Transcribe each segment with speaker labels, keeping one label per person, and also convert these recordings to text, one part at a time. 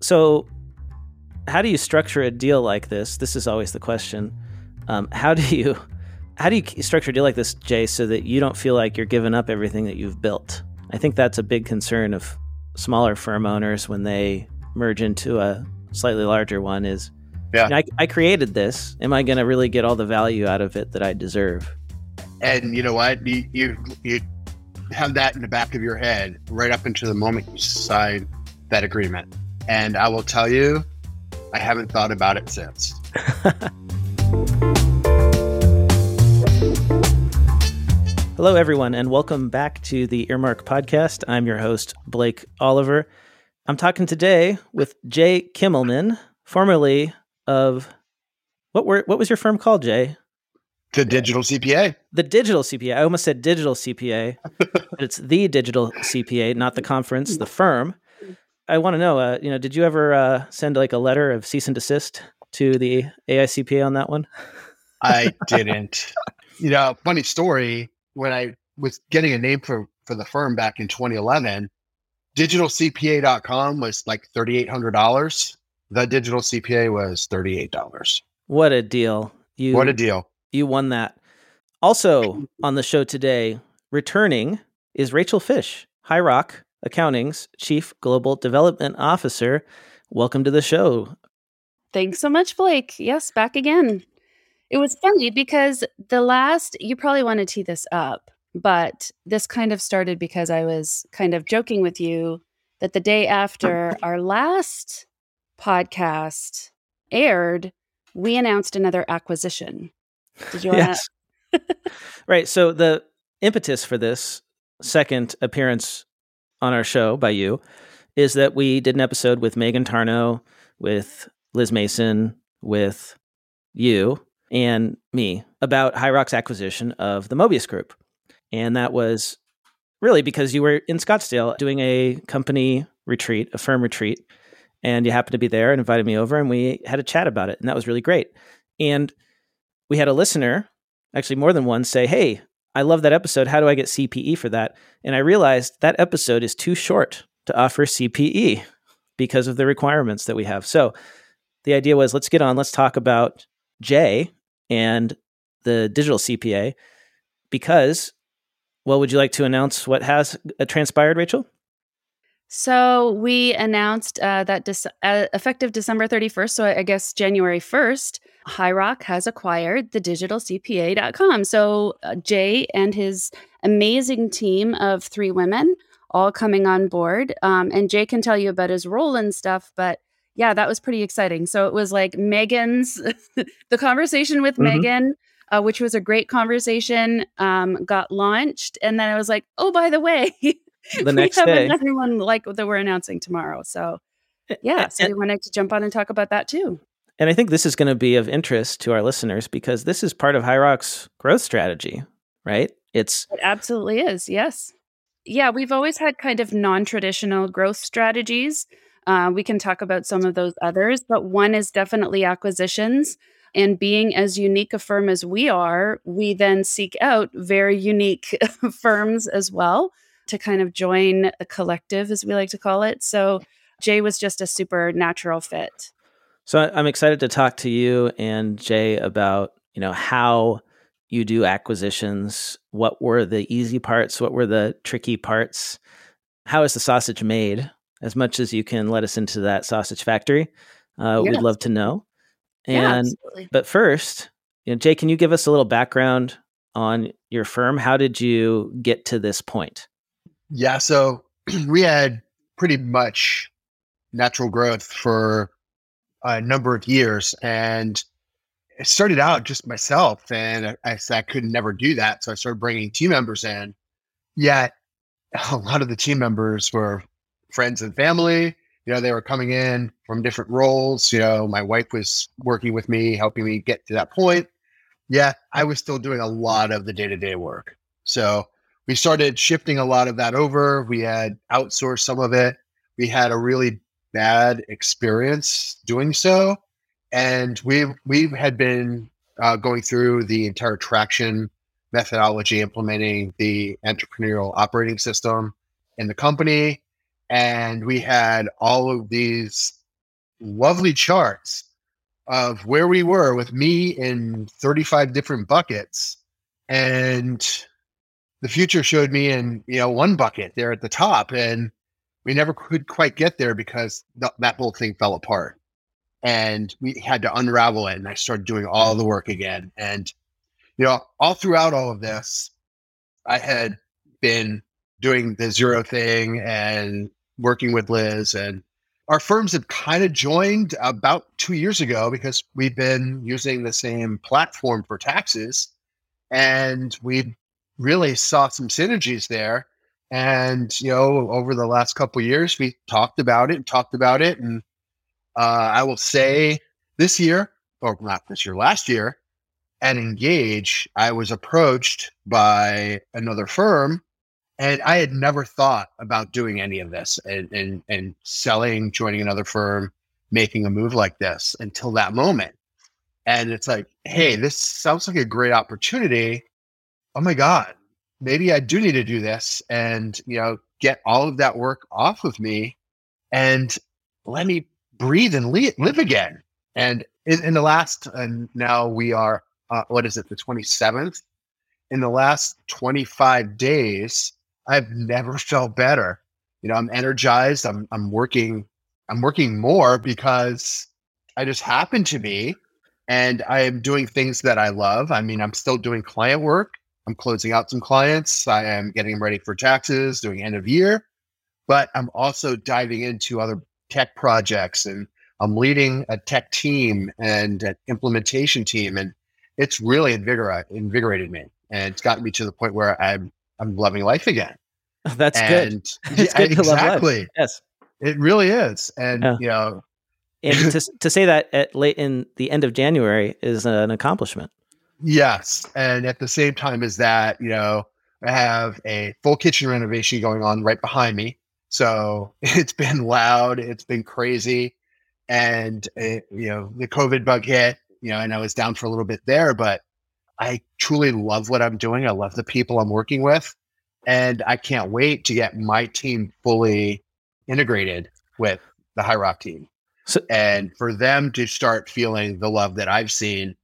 Speaker 1: So, how do you structure a deal like this? This is always the question. Um, how do you how do you structure a deal like this, Jay, so that you don't feel like you're giving up everything that you've built? I think that's a big concern of smaller firm owners when they merge into a slightly larger one. Is
Speaker 2: Yeah.
Speaker 1: you know, I, I created this. Am I going to really get all the value out of it that I deserve?
Speaker 2: And you know what? You, you you have that in the back of your head right up until the moment you sign that agreement. And I will tell you, I haven't thought about it since.
Speaker 1: Hello, everyone, and welcome back to the Earmark Podcast. I'm your host, Blake Oliver. I'm talking today with Jay Kimmelman, formerly of what were what was your firm called, Jay?
Speaker 2: The digital CPA.
Speaker 1: The Digital CPA. I almost said Digital CPA, but it's the Digital CPA, not the conference, the firm. I want to know, uh, you know, did you ever uh, send like a letter of cease and desist to the AICPA on that one?
Speaker 2: I didn't. you know, funny story. When I was getting a name for for the firm back in 2011, digitalcpa.com was like $3,800. The digital CPA was $38.
Speaker 1: What a deal! You
Speaker 2: What a deal.
Speaker 1: You won that. Also on the show today, returning is Rachel Fish, High Rock Accounting's Chief Global Development Officer. Welcome to the show.
Speaker 3: Thanks so much, Blake. Yes, back again. It was funny because the last, you probably want to tee this up, but this kind of started because I was kind of joking with you that the day after our last podcast aired, we announced another acquisition. Did you want
Speaker 1: Yes. right. So the impetus for this second appearance on our show by you is that we did an episode with Megan Tarno, with Liz Mason, with you and me about High acquisition of the Mobius Group. And that was really because you were in Scottsdale doing a company retreat, a firm retreat, and you happened to be there and invited me over and we had a chat about it. And that was really great. And we had a listener, actually more than one, say, Hey, I love that episode. How do I get CPE for that? And I realized that episode is too short to offer CPE because of the requirements that we have. So the idea was let's get on, let's talk about Jay and the digital CPA because, well, would you like to announce what has uh, transpired, Rachel?
Speaker 3: So we announced uh, that Dec- uh, effective December 31st, so I guess January 1st, High Rock has acquired the digitalcpa.com. So uh, Jay and his amazing team of three women all coming on board. Um, and Jay can tell you about his role and stuff, but yeah, that was pretty exciting. So it was like Megan's, the conversation with
Speaker 1: Mhm.
Speaker 3: Megan. Uh, which was a great conversation. Um, got launched, and then I was like, "Oh, by the way,
Speaker 1: The next
Speaker 3: we have
Speaker 1: day.
Speaker 3: another one like that we're announcing tomorrow. So yeah, so
Speaker 1: And-
Speaker 3: we wanted to jump on and talk about that too.
Speaker 1: And I think this is going to be of interest to our listeners because this is part of High Rock's growth strategy, right? It's
Speaker 3: It absolutely is. Yes. Yeah, we've always had kind of non-traditional growth strategies. Uh, we can talk about some of those others, but one is definitely acquisitions. And being as unique a firm as we are, we then seek out very unique firms as well to kind of join a collective, as we like to call it. So Jay was just a super natural fit.
Speaker 1: So I- I'm excited to talk to you and Jay about, you know, how you do acquisitions. What were the easy parts? What were the tricky parts? How is the sausage made? As much as you can let us into that sausage factory, uh, we'd love to know.
Speaker 3: yeah,
Speaker 1: And
Speaker 3: absolutely.
Speaker 1: but first, you know, Jay, can you give us a little background on your firm? How did you get to this point?
Speaker 2: Yeah, so we had pretty much natural growth for a number of years, and it started out just myself, and I, I said I could never do that, so I started bringing team members in. Yet a lot of the team members were friends and family. You know, they were coming in from different roles. You know, my wife was working with me, helping me get to that point. Yeah, I was still doing a lot of the day to day work. So we started shifting a lot of that over. We had outsourced some of it. We had a really bad experience doing so, and we we had been uh, going through the entire traction methodology, implementing the entrepreneurial operating system in the company, and we had all of these lovely charts of where we were with me in 35 different buckets. And the future showed me in, you know, one bucket there at the top. And we never could quite get there because th- that whole thing fell apart. And we had to unravel it. And I started doing all the work again. And, you know, all throughout all of this, I had been doing the Xero thing and working with Liz and our firms have kind of joined about two years ago because we've been using the same platform for taxes and we really saw some synergies there and you know over the last couple years we talked about it talked about it and uh, i will say this year or not this year last year at engage i was approached by another firm and I had never thought about doing any of this and, and, and selling, joining another firm, making a move like this until that moment. And it's like, hey, this sounds like a great opportunity. Oh my God, maybe I do need to do this and, you know, get all of that work off of me and let me breathe and live again. And in, in the last, and now we are, uh, what is it, the 27th? In the last 25 days, I've never felt better. You know, I'm energized. I'm I'm working I'm working more because I just happen to be and I am doing things that I love. I mean, I'm still doing client work. I'm closing out some clients. I am getting them ready for taxes, doing end of year, but I'm also diving into other tech projects and I'm leading a tech team and an implementation team. And it's really invigorated me. And it's gotten me to the point where I'm I'm loving life again.
Speaker 1: That's and, good. It's
Speaker 2: yeah, good exactly.
Speaker 1: Yes,
Speaker 2: it really is. And yeah. you know,
Speaker 1: and to to say that at late in the end of January is an accomplishment.
Speaker 2: Yes, and at the same time as that, you know, I have a full kitchen renovation going on right behind me. So it's been loud, it's been crazy, and it, you know the COVID bug hit. You know, and I was down for a little bit there, but I truly love what I'm doing. I love the people I'm working with. And I can't wait to get my team fully integrated with the High Rock team. So, and for them to start feeling the love that I've seen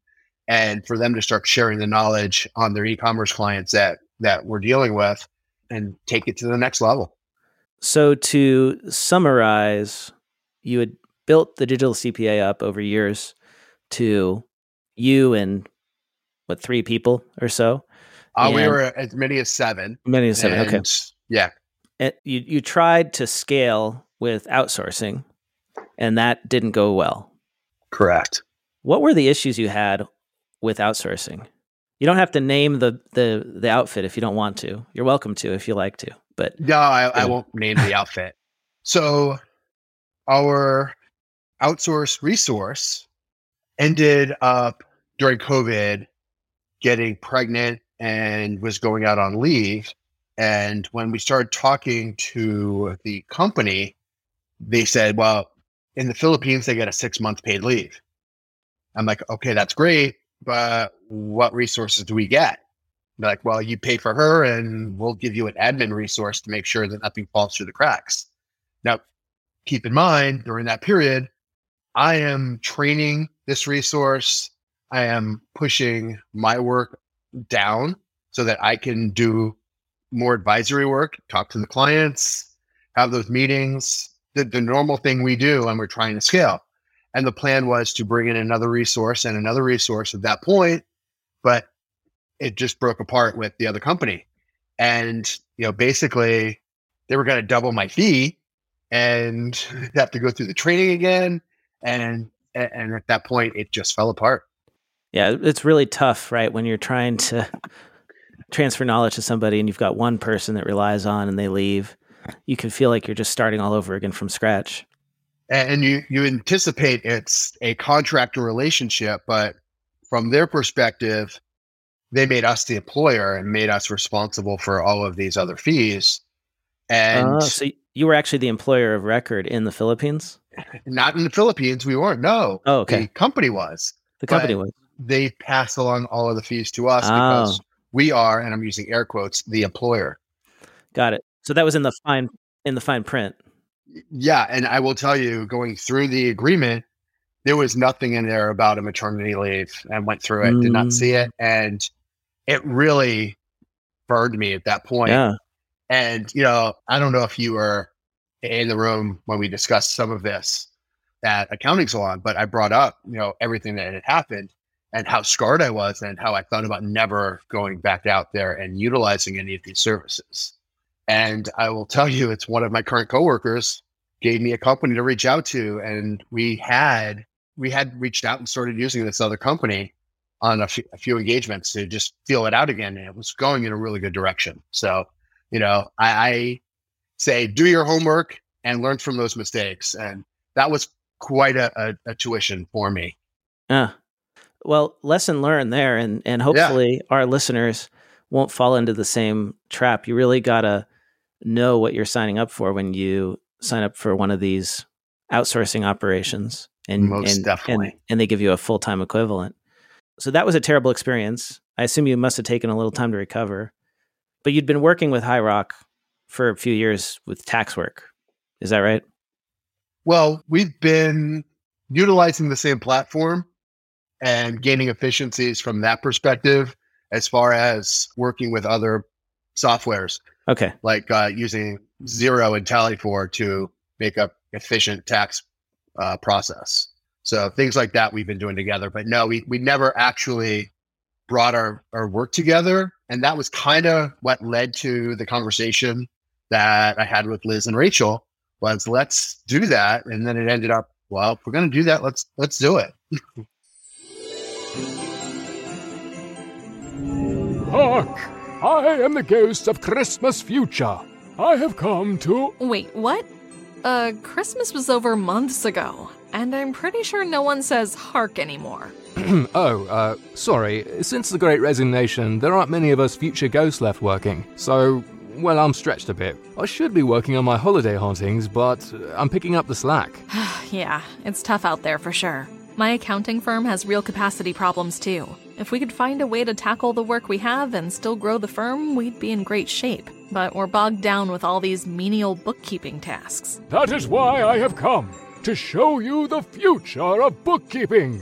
Speaker 2: and for them to start sharing the knowledge on their e-commerce clients that that we're dealing with and take it to the next level.
Speaker 1: So to summarize, you had built the digital CPA up over years to you and what three people or so
Speaker 2: uh, we were as many as seven.
Speaker 1: Many as seven. okay.
Speaker 2: Yeah.
Speaker 1: you you tried to scale with outsourcing, and that didn't go well.
Speaker 2: Correct.
Speaker 1: What were the issues you had with outsourcing? You don't have to name the the the outfit if you don't want to. You're welcome to if you like to. But
Speaker 2: no, I, I won't name the outfit. So our outsource resource ended up during COVID getting pregnant and was going out on leave. And when we started talking to the company, they said, well, in the Philippines, they get a six month paid leave. I'm like, okay, that's great. But what resources do we get? Like, well, you pay for her and we'll give you an admin resource to make sure that nothing falls through the cracks. Now, keep in mind during that period, I am training this resource. I am pushing my work down so that I can do more advisory work, talk to the clients, have those meetings, the, the normal thing we do when we're trying to scale. And the plan was to bring in another resource and another resource at that point, but it just broke apart with the other company. And, you know, basically they were going to double my fee and have to go through the training again. And, and at that point, it just fell apart.
Speaker 1: Yeah, it's really tough, right? When you're trying to transfer knowledge to somebody and you've got one person that relies on and they leave, you can feel like you're just starting all over again from scratch.
Speaker 2: And you you anticipate it's a contractor relationship, but from their perspective, they made us the employer and made us responsible for all of these other fees. And uh,
Speaker 1: so you were actually the employer of record in the Philippines?
Speaker 2: Not in the Philippines, we weren't. No.
Speaker 1: Oh, okay.
Speaker 2: The company was.
Speaker 1: The company was
Speaker 2: they pass along all of the fees to us oh. because we are, and I'm using air quotes, the employer.
Speaker 1: Got it. So that was in the fine in the fine print.
Speaker 2: Yeah, and I will tell you, going through the agreement, there was nothing in there about a maternity leave. and went through it, did not see it, mm. and it really burned me at that point.
Speaker 1: Yeah.
Speaker 2: And you know, I don't know if you were in the room when we discussed some of this at accounting salon, but I brought up, you know, everything that had happened and how scarred I was and how I thought about never going back out there and utilizing any of these services. And I will tell you, it's one of my current coworkers gave me a company to reach out to, and we had we had reached out and started using this other company on a few, few engagements to just feel it out again, and it was going in a really good direction. So, you know, I, I say do your homework and learn from those mistakes, and that was quite a, a, a tuition for me.
Speaker 1: Yeah. Well, lesson learned there, and and hopefully yeah. our listeners won't fall into the same trap. You really gotta know what you're signing up for when you sign up for one of these outsourcing operations and
Speaker 2: Most
Speaker 1: and,
Speaker 2: definitely.
Speaker 1: and, and they give you a full-time equivalent. So that was a terrible experience. I assume you must have taken a little time to recover. But you'd been working with High Rock for a few years with tax work. Is that right?
Speaker 2: Well we've been utilizing the same platform and gaining efficiencies from that perspective as far as working with other softwares.
Speaker 1: Okay.
Speaker 2: Like uh, using Xero and Tallyfor to make a efficient tax uh, process. So things like that we've been doing together. But no, we we never actually brought our, our work together. And that was kind of what led to the conversation that I had with Liz and Rachel was let's do that. And then it ended up, well, we're gonna do that, let's let's do it.
Speaker 4: Hark! I am the ghost of Christmas future. I have come to.
Speaker 5: Wait, what? Uh, Christmas was over months ago, and I'm pretty sure no one says hark anymore.
Speaker 4: oh, uh, sorry. Since the Great Resignation, there aren't many of us future ghosts left working, so, well, I'm stretched a bit. I should be working on my holiday hauntings, but I'm picking up the slack.
Speaker 5: yeah, it's tough out there for sure. My accounting firm has real capacity problems too. If we could find a way to tackle the work we have and still grow the firm, we'd be in great shape. But we're bogged down with all these menial bookkeeping tasks.
Speaker 4: That is why I have come to show you the future of bookkeeping.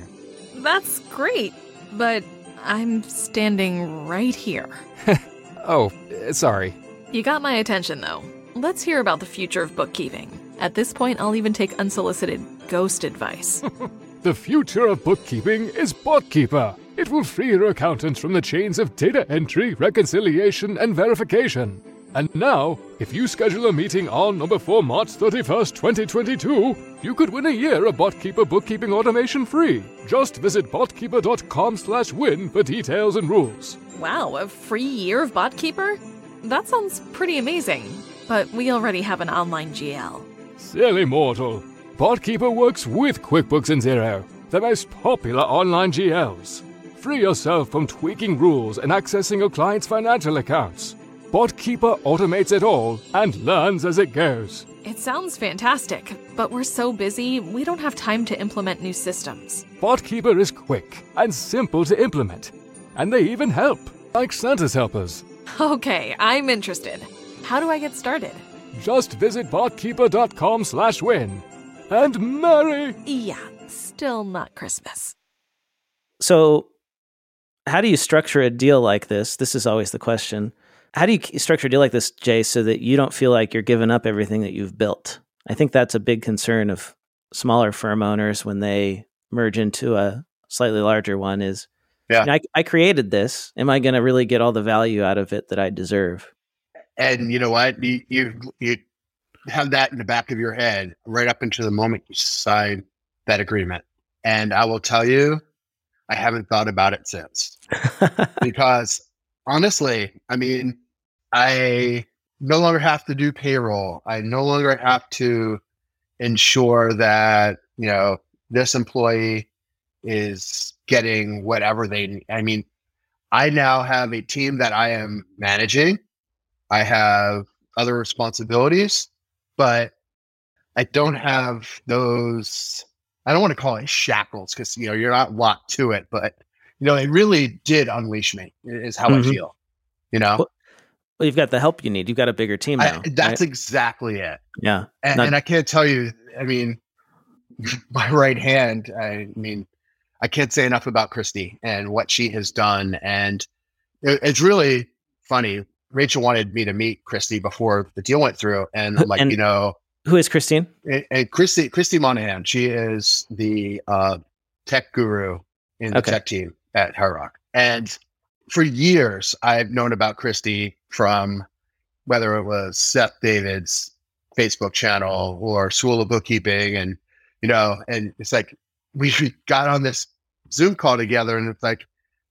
Speaker 5: That's great, but I'm standing right here.
Speaker 4: oh, sorry.
Speaker 5: You got my attention though. Let's hear about the future of bookkeeping. At this point, I'll even take unsolicited ghost advice.
Speaker 4: the future of bookkeeping is BotKeeper it will free your accountants from the chains of data entry, reconciliation, and verification. And now, if you schedule a meeting on or before March 31st, 2022, you could win a year of BotKeeper bookkeeping automation free. Just visit botkeeper.com slash win for details and rules.
Speaker 5: Wow, a free year of BotKeeper? That sounds pretty amazing. But we already have an online GL.
Speaker 4: Silly mortal. BotKeeper works with QuickBooks and Xero, the most popular online GLs. Free yourself from tweaking rules and accessing your client's financial accounts. BotKeeper automates it all and learns as it goes.
Speaker 5: It sounds fantastic, but we're so busy, we don't have time to implement new systems.
Speaker 4: BotKeeper is quick and simple to implement, and they even help, like Santa's helpers.
Speaker 5: Okay, I'm interested. How do I get started?
Speaker 4: Just visit botkeeper.com slash win. And merry!
Speaker 5: Yeah, still not Christmas.
Speaker 1: So how do you structure a deal like this? This is always the question. How do you structure a deal like this, Jay, so that you don't feel like you're giving up everything that you've built? I think that's a big concern of smaller firm owners when they merge into a slightly larger one is yeah. You know, I, I created this. Am I going to really get all the value out of it that I deserve?
Speaker 2: And you know what? You, you, you have that in the back of your head right up until the moment you sign that agreement. And I will tell you, I haven't thought about it since. because honestly, I mean, I no longer have to do payroll. I no longer have to ensure that, you know, this employee is getting whatever they need. I mean, I now have a team that I am managing. I have other responsibilities, but I don't have those I don't want to call it shackles because you know you're not locked to it, but you know it really did unleash me. Is how mm-hmm. I feel. You know.
Speaker 1: Well, Well, you've got the help you need. You've got a bigger team now.
Speaker 2: I, that's
Speaker 1: right?
Speaker 2: exactly it.
Speaker 1: yeah.
Speaker 2: And,
Speaker 1: Not-
Speaker 2: and I can't tell you, I mean, my right hand, I mean, I can't say enough about Christy and what she has done. And it- it's really funny. Rachel wanted me to meet Christy before the deal went through. And I'm like,
Speaker 1: And-
Speaker 2: you know,
Speaker 1: Who is Christine?
Speaker 2: and, and Christy, Christy Monahan, she is the uh, tech guru in the
Speaker 1: Okay.
Speaker 2: tech team at High Rock. And for years, I've known about Christy from whether it was Seth David's Facebook channel or School of Bookkeeping. And, you know, and it's like we got on this Zoom call together and it's like,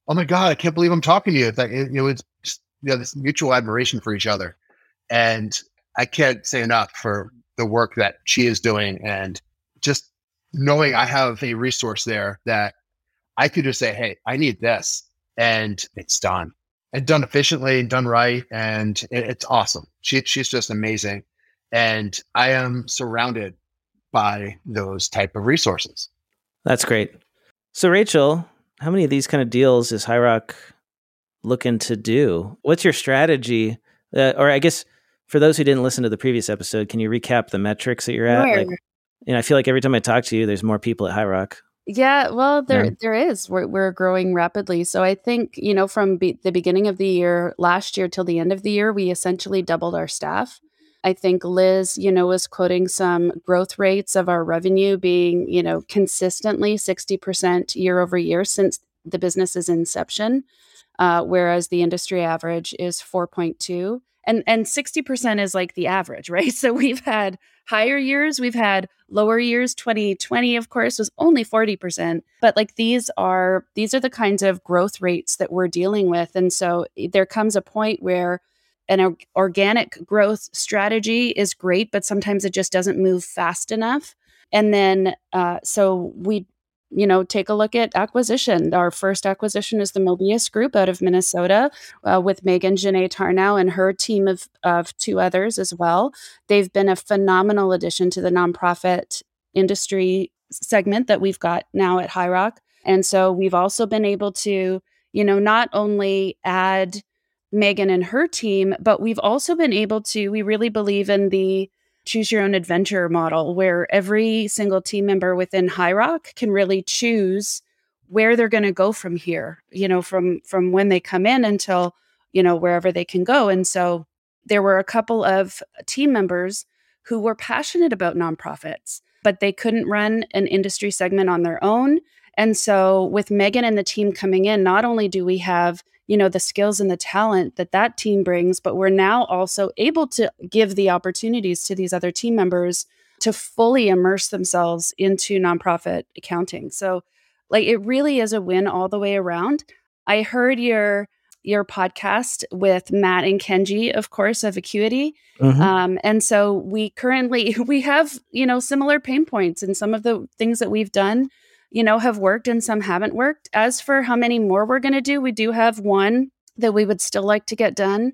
Speaker 2: oh my God, I can't believe I'm talking to you. It's like, it, it was just, you know, this mutual admiration for each other. And I can't say enough for the work that she is doing and just knowing I have a resource there that I could just say, Hey, I need this. And it's done and done efficiently and done right. And it's awesome. She, she's just amazing. And I am surrounded by those type of resources.
Speaker 1: That's great. So, Rachel, how many of these kind of deals is High Rock looking to do? What's your strategy? Uh, or I guess for those who didn't listen to the previous episode, can you recap the metrics that you're at?
Speaker 3: Sure.
Speaker 1: Like, you know, I feel like every time I talk to you, there's more people at High Rock.
Speaker 3: Yeah, well, there
Speaker 1: Yeah.
Speaker 3: there is. We're we're growing rapidly. So I think you know from be- the beginning of the year last year till the end of the year, we essentially doubled our staff. I think Liz, you know, was quoting some growth rates of our revenue being, you know, consistently sixty percent year over year since the business's inception, uh, whereas the industry average is four point two, and and sixty percent is like the average, right? So we've had higher years, we've had lower years. 2020 of course was only 40% but like these are these are the kinds of growth rates that we're dealing with. And so eh, there comes a point where an or- organic growth strategy is great but sometimes it just doesn't move fast enough. And then uh, so we you know take a look at acquisition our first acquisition is the mobius group out of minnesota uh, with megan Janae tarnow and her team of, of two others as well they've been a phenomenal addition to the nonprofit industry segment that we've got now at High Rock. And so we've also been able to, you know, not only add Megan and her team, but we've also been able to, we really believe in the choose your own adventure model where every single team member within High Rock can really choose where they're going to go from here, you know, from from when they come in until, you know, wherever they can go. And so there were a couple of team members who were passionate about nonprofits, but they couldn't run an industry segment on their own. And so with Megan and the team coming in, not only do we have, you know, the skills and the talent that that team brings, but we're now also able to give the opportunities to these other team members to fully immerse themselves into nonprofit accounting. So like it really is a win all the way around. I heard your your podcast with Matt and Kenji, of course, of Acuity.
Speaker 1: Mhm.
Speaker 3: Um, and so we currently we have you know similar pain points, and some of the things that we've done, you know, have worked and some haven't worked. As for how many more we're going to do, we do have one that we would still like to get done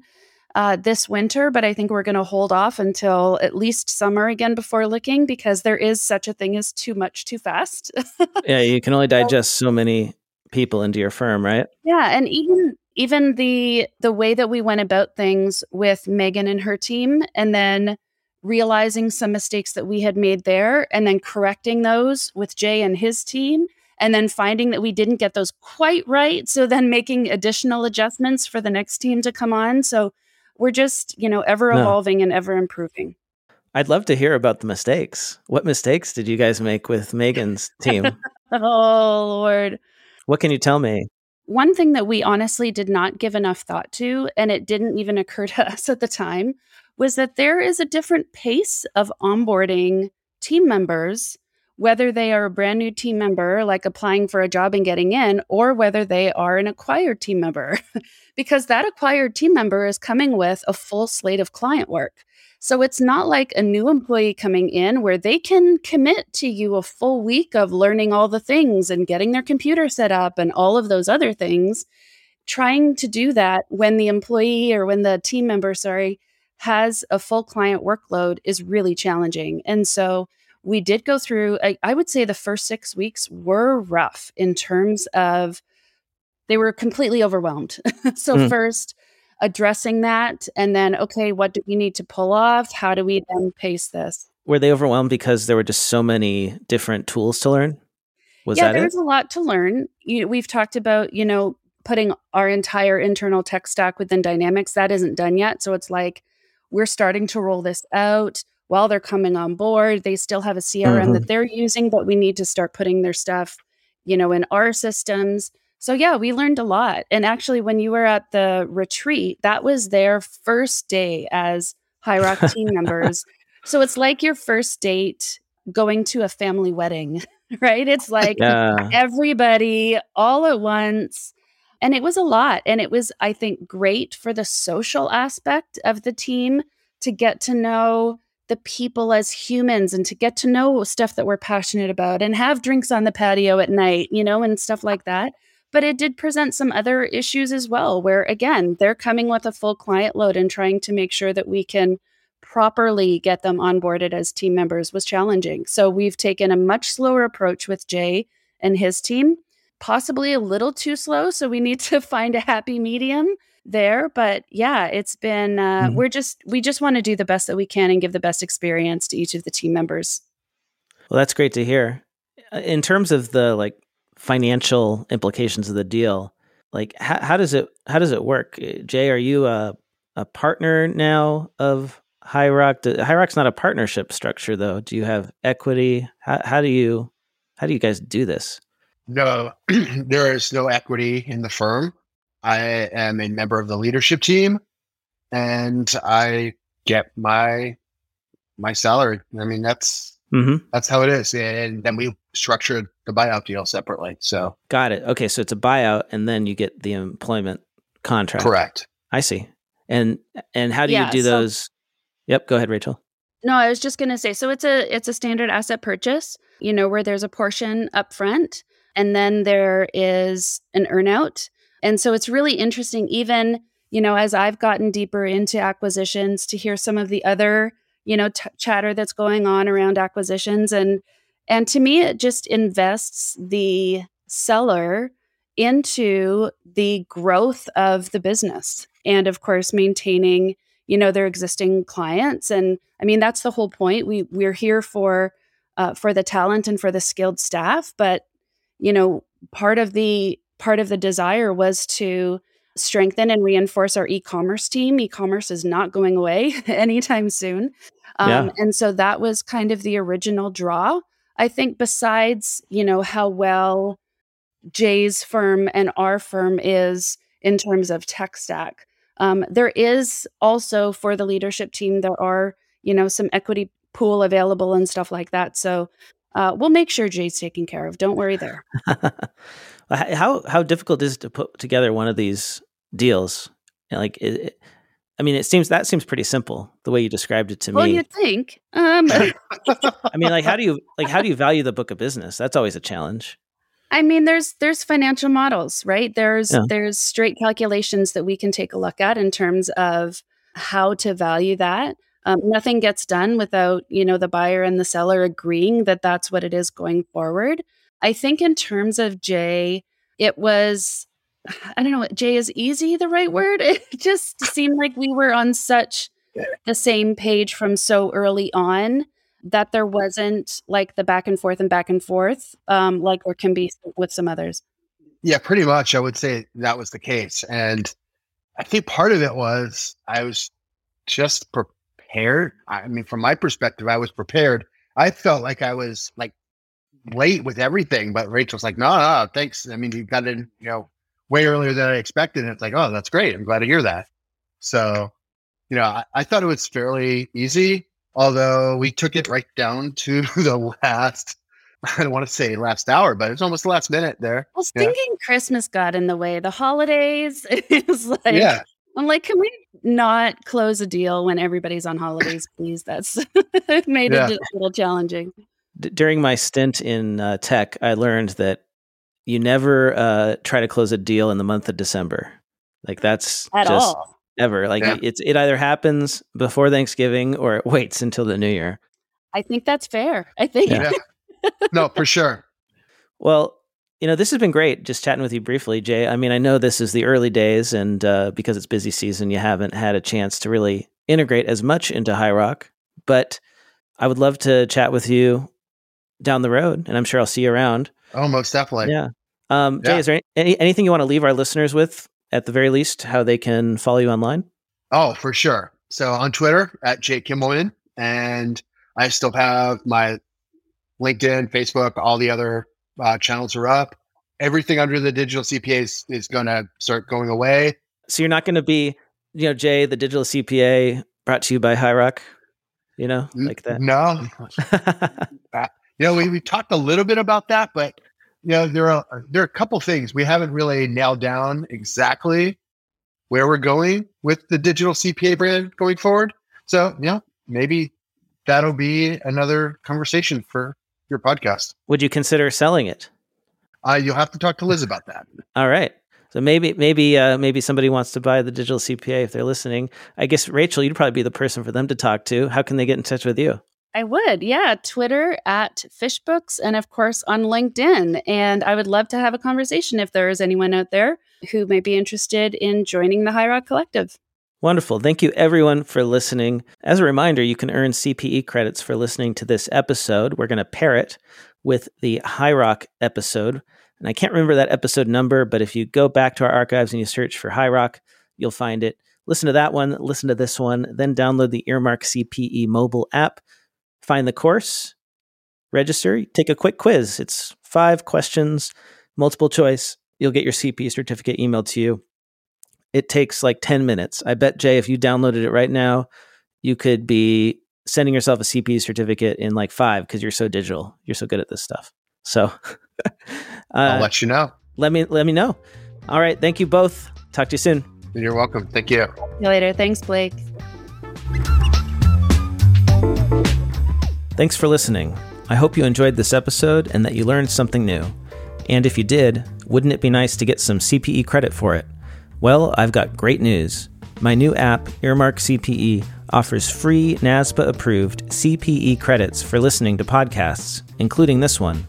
Speaker 3: uh, this winter, but I think we're going to hold off until at least summer again before looking because there is such a thing as too much too fast.
Speaker 1: yeah, you can only digest so many people into your firm, right?
Speaker 3: Yeah, and even even the the way that we went about things with Megan and her team and then realizing some mistakes that we had made there and then correcting those with Jay and his team and then finding that we didn't get those quite right so then making additional adjustments for the next team to come on so we're just you know ever
Speaker 1: No.
Speaker 3: evolving and ever improving
Speaker 1: I'd love to hear about the mistakes. What mistakes did you guys make with Megan's team?
Speaker 3: oh lord
Speaker 1: what can you tell me?
Speaker 3: one thing that we honestly did not give enough thought to, and it didn't even occur to us at the time, was that there is a different pace of onboarding team members, whether they are a brand new team member, like applying for a job and getting in, or whether they are an acquired team member, because that acquired team member is coming with a full slate of client work. So it's not like a new employee coming in where they can commit to you a full week of learning all the things and getting their computer set up and all of those other things. Trying to do that when the employee or when the team member, sorry, has a full client workload is really challenging. And so we did go through, I, I would say the first six weeks were rough in terms of they were completely overwhelmed. so,
Speaker 1: Mm.
Speaker 3: first, addressing that and then okay what do we need to pull off how do we then pace this
Speaker 1: Were they overwhelmed because there were just so many different tools to learn? Was
Speaker 3: yeah
Speaker 1: that
Speaker 3: there
Speaker 1: it?
Speaker 3: was a lot to learn you, we've talked about you know putting our entire internal tech stack within dynamics that isn't done yet so it's like we're starting to roll this out while they're coming on board they still have a crm
Speaker 1: Mhm.
Speaker 3: that they're using but we need to start putting their stuff you know in our systems so yeah we learned a lot and actually when you were at the retreat that was their first day as high rock team members so it's like your first date going to a family wedding right it's like
Speaker 1: yeah.
Speaker 3: everybody all at once. And it was a lot. And it was, I think, great for the social aspect of the team to get to know the people as humans and to get to know stuff that we're passionate about and have drinks on the patio at night, you know, and stuff like that. But it did present some other issues as well, where again, they're coming with a full client load and trying to make sure that we can properly get them onboarded as team members was challenging. So we've taken a much slower approach with Jay and his team, possibly a little too slow. So we need to find a happy medium there. But yeah, it's been, uh,
Speaker 1: Mhm.
Speaker 3: we're just, we just want to do the best that we can and give the best experience to each of the team members.
Speaker 1: Well, that's great to hear. Uh, In terms of the like financial implications of the deal, like how, how does it how does it work? Uh, Jay, are you a a partner now of High Rock? Do- High Rock's not a partnership structure though. Do you have equity? How how do you how do you guys do this?
Speaker 2: No, there is no equity in the firm. I am a member of the leadership team, and I get my my salary. I mean, that's
Speaker 1: Mm-hmm.
Speaker 2: that's how it is. And then we structured the buyout deal separately. So
Speaker 1: Got it. Okay, so it's a buyout, and then you get the employment contract.
Speaker 2: correct.
Speaker 1: I see. And and how do
Speaker 3: Yeah,
Speaker 1: you do
Speaker 3: so-
Speaker 1: those? Yep. Go ahead, Rachel.
Speaker 3: No, I was just going to say so it's a it's a standard asset purchase, you know, where there's a portion up front and then there is an earnout. And so it's really interesting even, you know, as I've gotten deeper into acquisitions to hear some of the other, you know, t- chatter that's going on around acquisitions and and to me it just invests the seller into the growth of the business and of course maintaining you know their existing clients and i mean that's the whole point we we're here for uh, for the talent and for the skilled staff but you know part of the part of the desire was to strengthen and reinforce our e-commerce team e-commerce is not going away anytime soon um,
Speaker 1: Yeah.
Speaker 3: and so that was kind of the original draw i think besides you know how well jay's firm and our firm is in terms of tech stack um, there is also for the leadership team, there are, you know, some equity pool available and stuff like that. So uh, we'll make sure Jay's taken care of. Don't worry there.
Speaker 1: how how difficult is it to put together one of these deals? Like, it, I mean, it seems that seems pretty simple the way you described it to me.
Speaker 3: Well, you think? Um,
Speaker 1: I mean, like, how do you like how do you value the book of business? That's always a challenge.
Speaker 3: I mean, there's there's financial models, right? There's
Speaker 1: Yeah.
Speaker 3: there's straight calculations that we can take a look at in terms of how to value that. Um, nothing gets done without you know the buyer and the seller agreeing that that's what it is going forward. I think in terms of Jay, it was I don't know, Jay is easy the right word? It just seemed like we were on such the same page from so early on that there wasn't like the back and forth and back and forth um, like there can be with some others.
Speaker 2: Yeah, pretty much. I would say that was the case. And I think part of it was I was just prepared. I mean, from my perspective, I was prepared. I felt like I was like late with everything, but Rachel's like, no, no, thanks. I mean, you got in, you know, way earlier than I expected. And it's like, oh, that's great. I'm glad to hear that. So, you know, I, I thought it was fairly easy, although we took it right down to the last, I don't want to say last hour, but it's almost the last minute there.
Speaker 3: I was
Speaker 2: Yeah.
Speaker 3: thinking Christmas got in the way. The holidays. Was like
Speaker 2: yeah.
Speaker 3: I'm like, can we not close a deal when everybody's on holidays, please? That's made
Speaker 2: Yeah.
Speaker 3: it a little challenging.
Speaker 1: D- during my stint in uh, tech, I learned that you never uh, try to close a deal in the month of December. Like that's
Speaker 3: At
Speaker 1: just
Speaker 3: all.
Speaker 1: ever. Like
Speaker 2: Yeah.
Speaker 1: it's it either happens before Thanksgiving or it waits until the new year.
Speaker 3: I think that's fair. I think
Speaker 1: Yeah.
Speaker 2: no, for sure.
Speaker 1: Well, you know, this has been great just chatting with you briefly, Jay. I mean, I know this is the early days, and uh, because it's busy season, you haven't had a chance to really integrate as much into High Rock. But I would love to chat with you down the road, and I'm sure I'll see you around.
Speaker 2: Oh, most definitely.
Speaker 1: Yeah. Um, Jay,
Speaker 2: Yeah.
Speaker 1: is there any, anything you want to leave our listeners with, at the very least, how they can follow you online?
Speaker 2: Oh, for sure. So on Twitter at Jay Kimmelman, and I still have my LinkedIn, Facebook, all the other uh, channels are up. Everything under the digital CPA is, is going to start going away.
Speaker 1: So you're not going to be, you know, Jay, the digital CPA, brought to you by High Rock, you know, like that.
Speaker 2: No, you know, we, we talked a little bit about that, but you know, there are there are a couple things we haven't really nailed down exactly where we're going with the digital CPA brand going forward. So, you know, maybe that'll be another conversation for your podcast.
Speaker 1: Would you consider selling it?
Speaker 2: Uh, you'll have to talk to Liz about that.
Speaker 1: All right. So maybe maybe uh, maybe somebody wants to buy the digital CPA if they're listening. I guess Rachel, you'd probably be the person for them to talk to. How can they get in touch with you?
Speaker 3: I would, yeah. Twitter at Fishbooks and of course on LinkedIn. And I would love to have a conversation if there is anyone out there who may be interested in joining the High Rock Collective.
Speaker 1: Wonderful. Thank you, everyone, for listening. As a reminder, you can earn CPE credits for listening to this episode. We're going to pair it with the High Rock episode. And I can't remember that episode number, but if you go back to our archives and you search for High Rock, you'll find it. Listen to that one, listen to this one, then download the Earmark CPE mobile app, find the course, register, take a quick quiz. It's five questions, multiple choice. You'll get your CPE certificate emailed to you it takes like 10 minutes. I bet, Jay, if you downloaded it right now, you could be sending yourself a CPE certificate in like five because you're so digital. You're so good at this stuff. So
Speaker 2: I'll
Speaker 1: uh,
Speaker 2: let you know.
Speaker 1: let me let me know. All right. Thank you both. Talk to you soon.
Speaker 2: You're welcome. Thank you.
Speaker 3: See you later. Thanks, Blake.
Speaker 1: Thanks for listening. I hope you enjoyed this episode and that you learned something new. And if you did, wouldn't it be nice to get some CPE credit for it? Well, I've got great news. My new app, Earmark CPE, offers free NASBA approved CPE credits for listening to podcasts, including this one.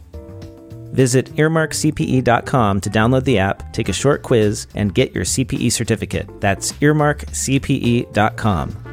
Speaker 1: Visit earmarkcpe.com to download the app, take a short quiz, and get your CPE certificate. That's earmarkcpe.com.